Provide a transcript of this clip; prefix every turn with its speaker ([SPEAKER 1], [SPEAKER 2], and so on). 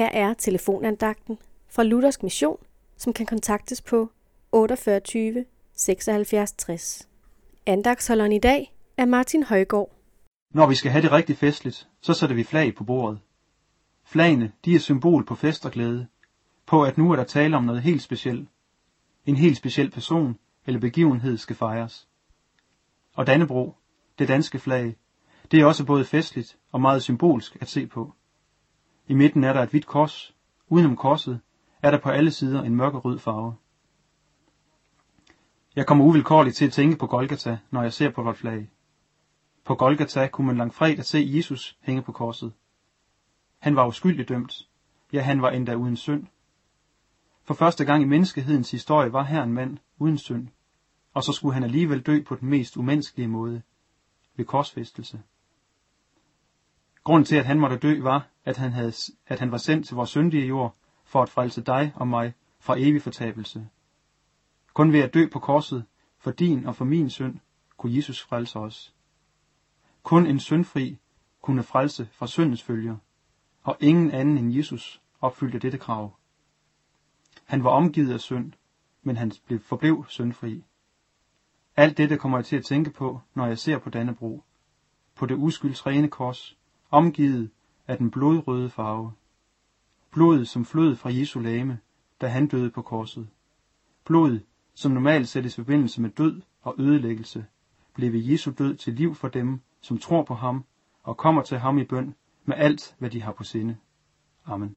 [SPEAKER 1] Her er telefonandagten fra Luthersk Mission, som kan kontaktes på 48 76 60. Andagsholderen i dag er Martin Højgaard.
[SPEAKER 2] Når vi skal have det rigtig festligt, så sætter vi flag på bordet. Flagene, de er symbol på fest og glæde, på at nu er der tale om noget helt specielt. En helt speciel person eller begivenhed skal fejres. Og Dannebro, det danske flag, det er også både festligt og meget symbolsk at se på. I midten er der et hvidt kors, udenom korset er der på alle sider en mørkerød farve. Jeg kommer uvilkårligt til at tænke på Golgata, når jeg ser på vort flag. På Golgata kunne man langfredag se Jesus hænge på korset. Han var uskyldig dømt. Ja, han var endda uden synd. For første gang i menneskehedens historie var her en mand uden synd, og så skulle han alligevel dø på den mest umenneskelige måde, ved korsfæstelse. Grunden til, at han måtte dø, var, at han, havde, at han var sendt til vores syndige jord for at frelse dig og mig fra evig fortabelse. Kun ved at dø på korset, for din og for min synd, kunne Jesus frelse os. Kun en syndfri kunne frelse fra syndens følger, og ingen anden end Jesus opfyldte dette krav. Han var omgivet af synd, men han blev forblev syndfri. Alt dette kommer jeg til at tænke på, når jeg ser på Dannebro, på det uskyldsrene kors, omgivet af den blodrøde farve. Blodet, som flød fra Jesu lame, da han døde på korset. Blod, som normalt sættes i forbindelse med død og ødelæggelse, blev ved Jesu død til liv for dem, som tror på ham og kommer til ham i bøn med alt, hvad de har på sinde. Amen.